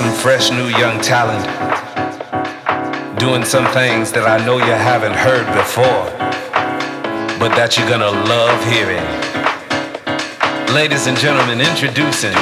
Some fresh new young talent doing some things that I know you haven't heard before, but that you're gonna love hearing. Ladies and gentlemen, introducing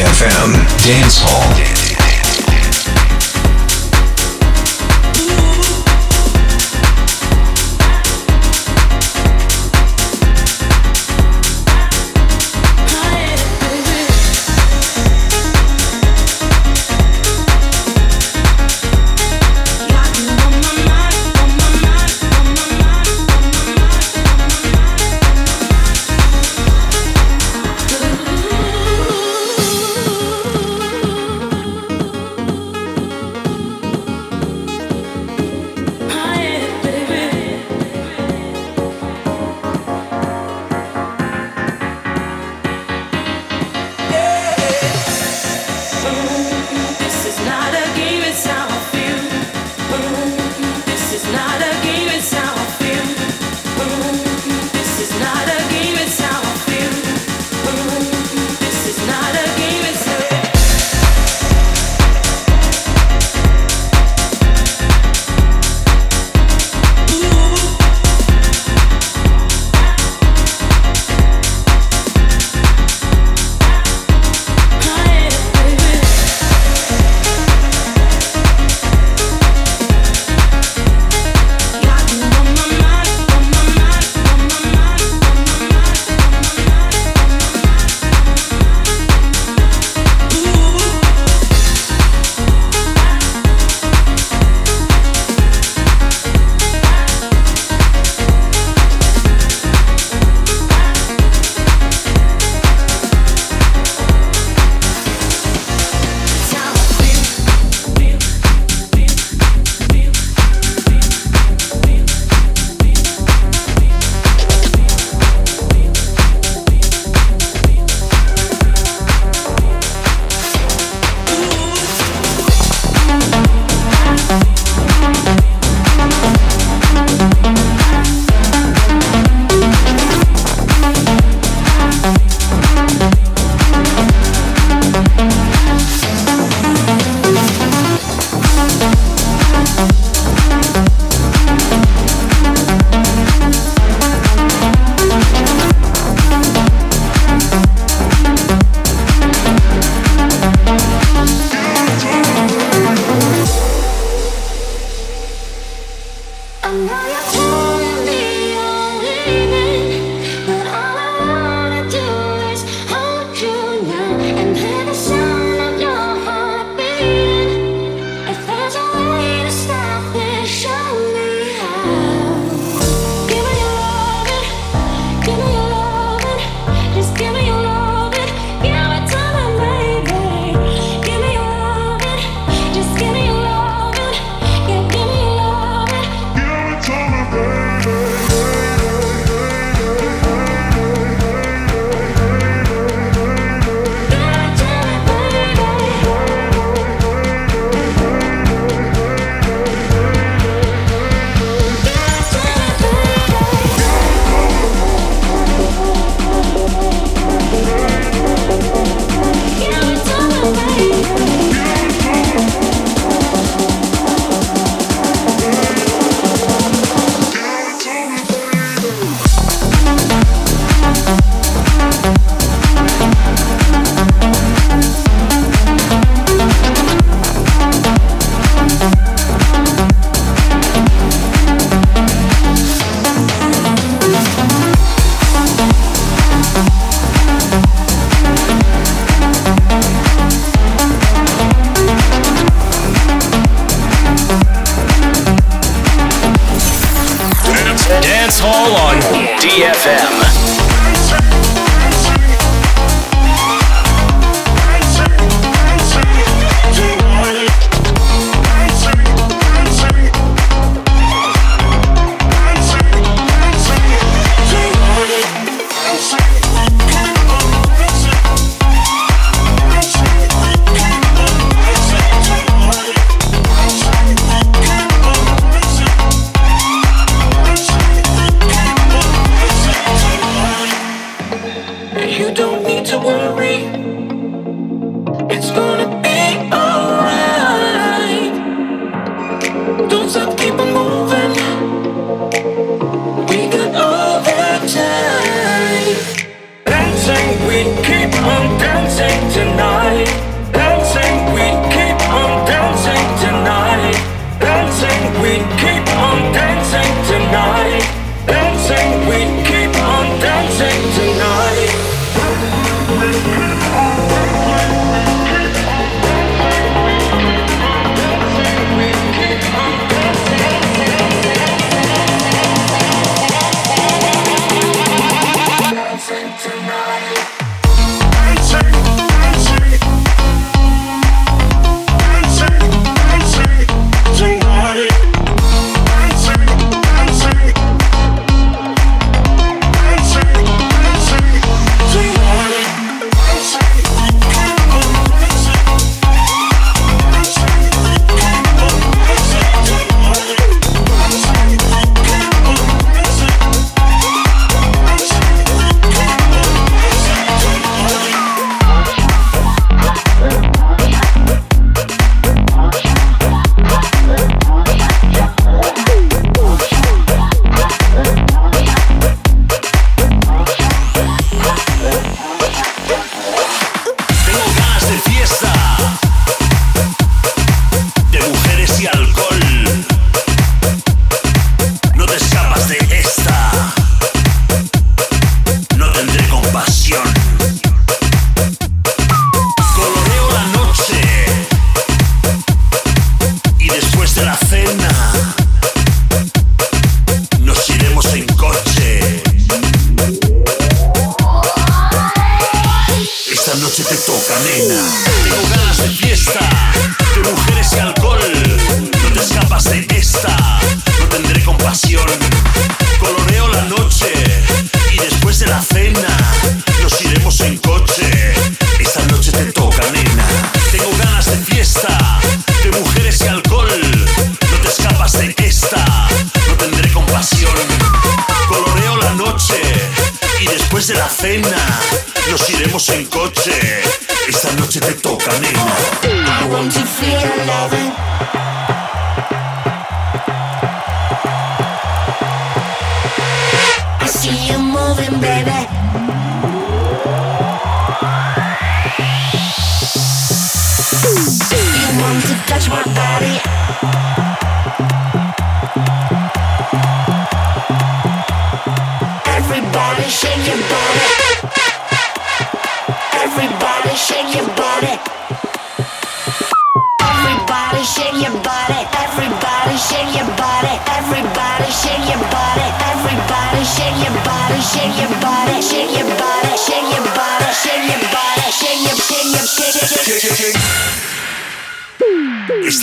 DFM Dance Hall.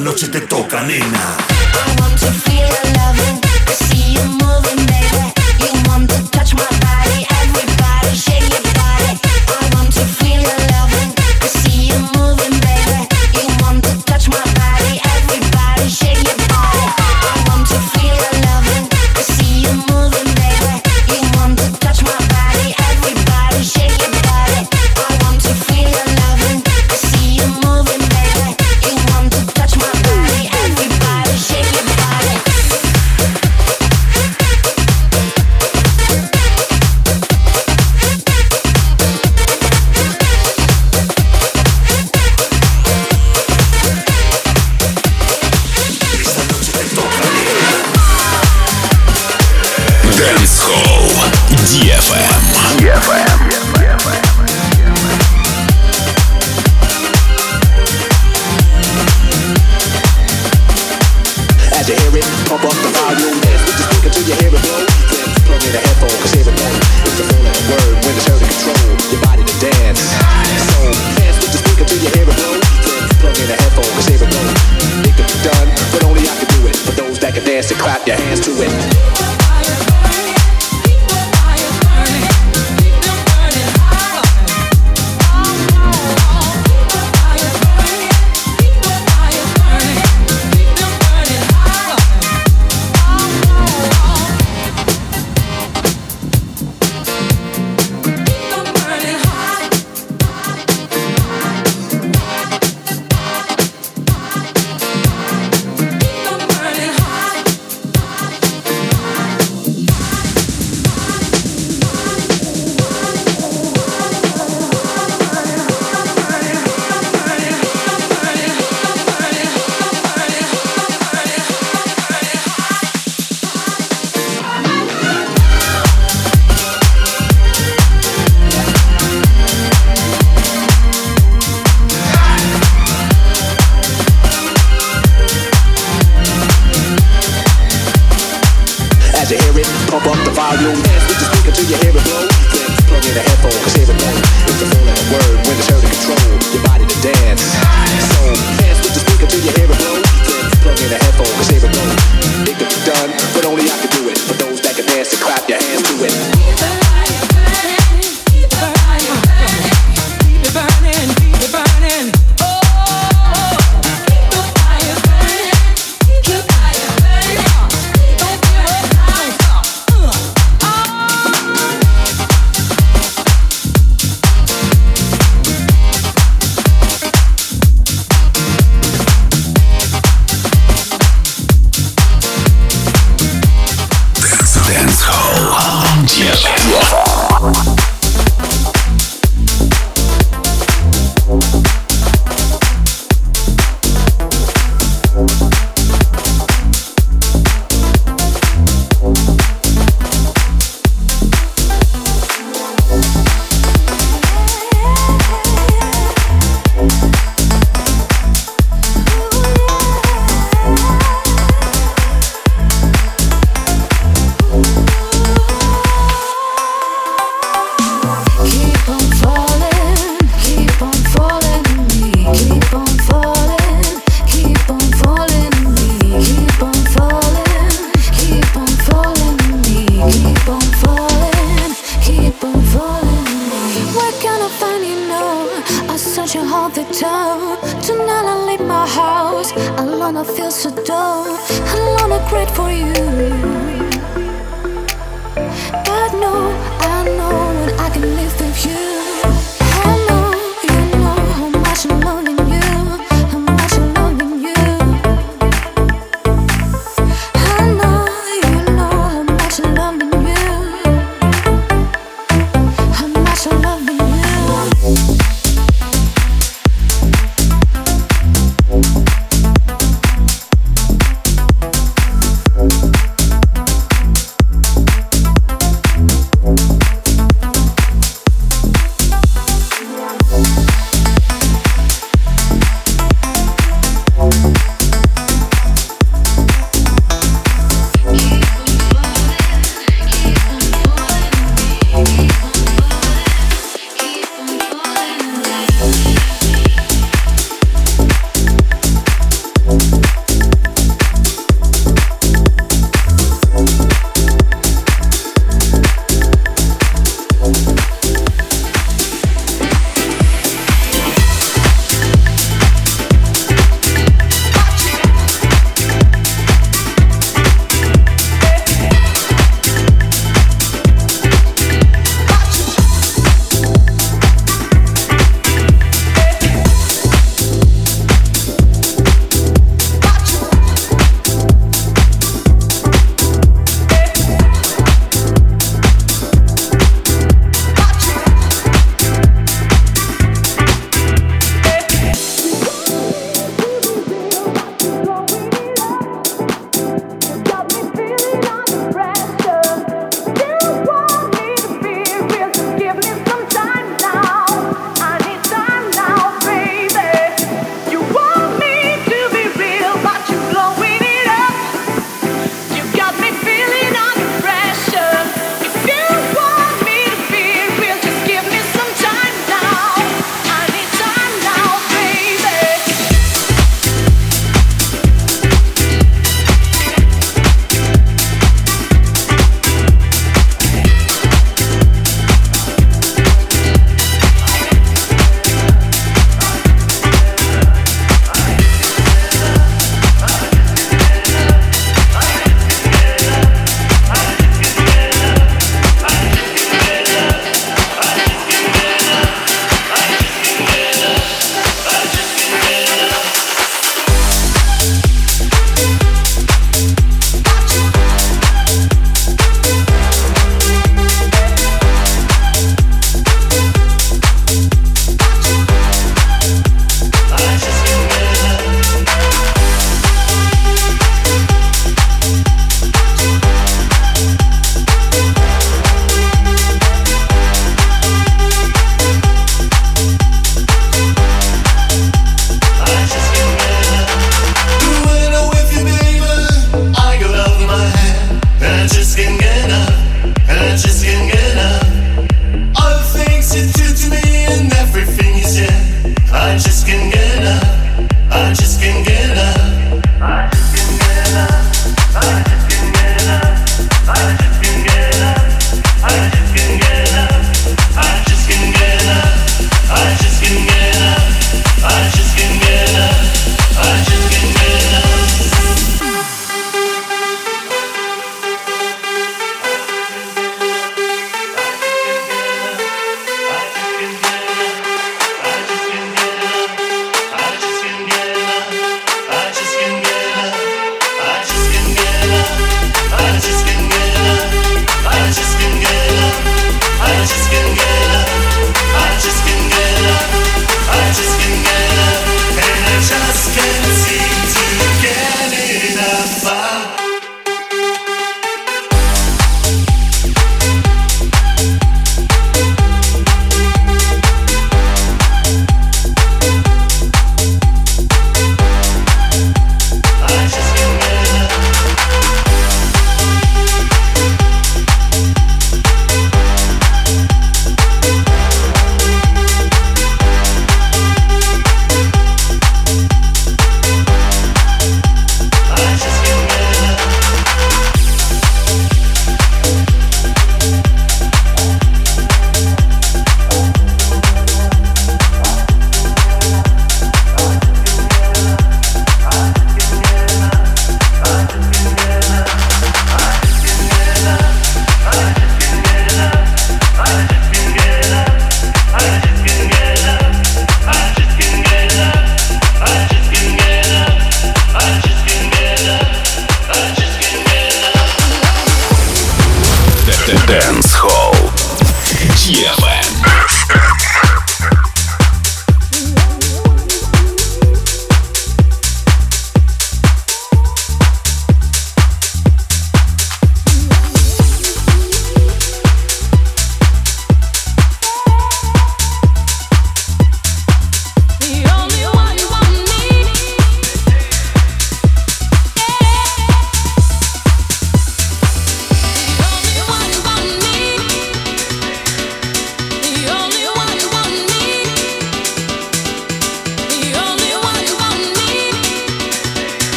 Noche te toca, nena. chance to clap your hands to it.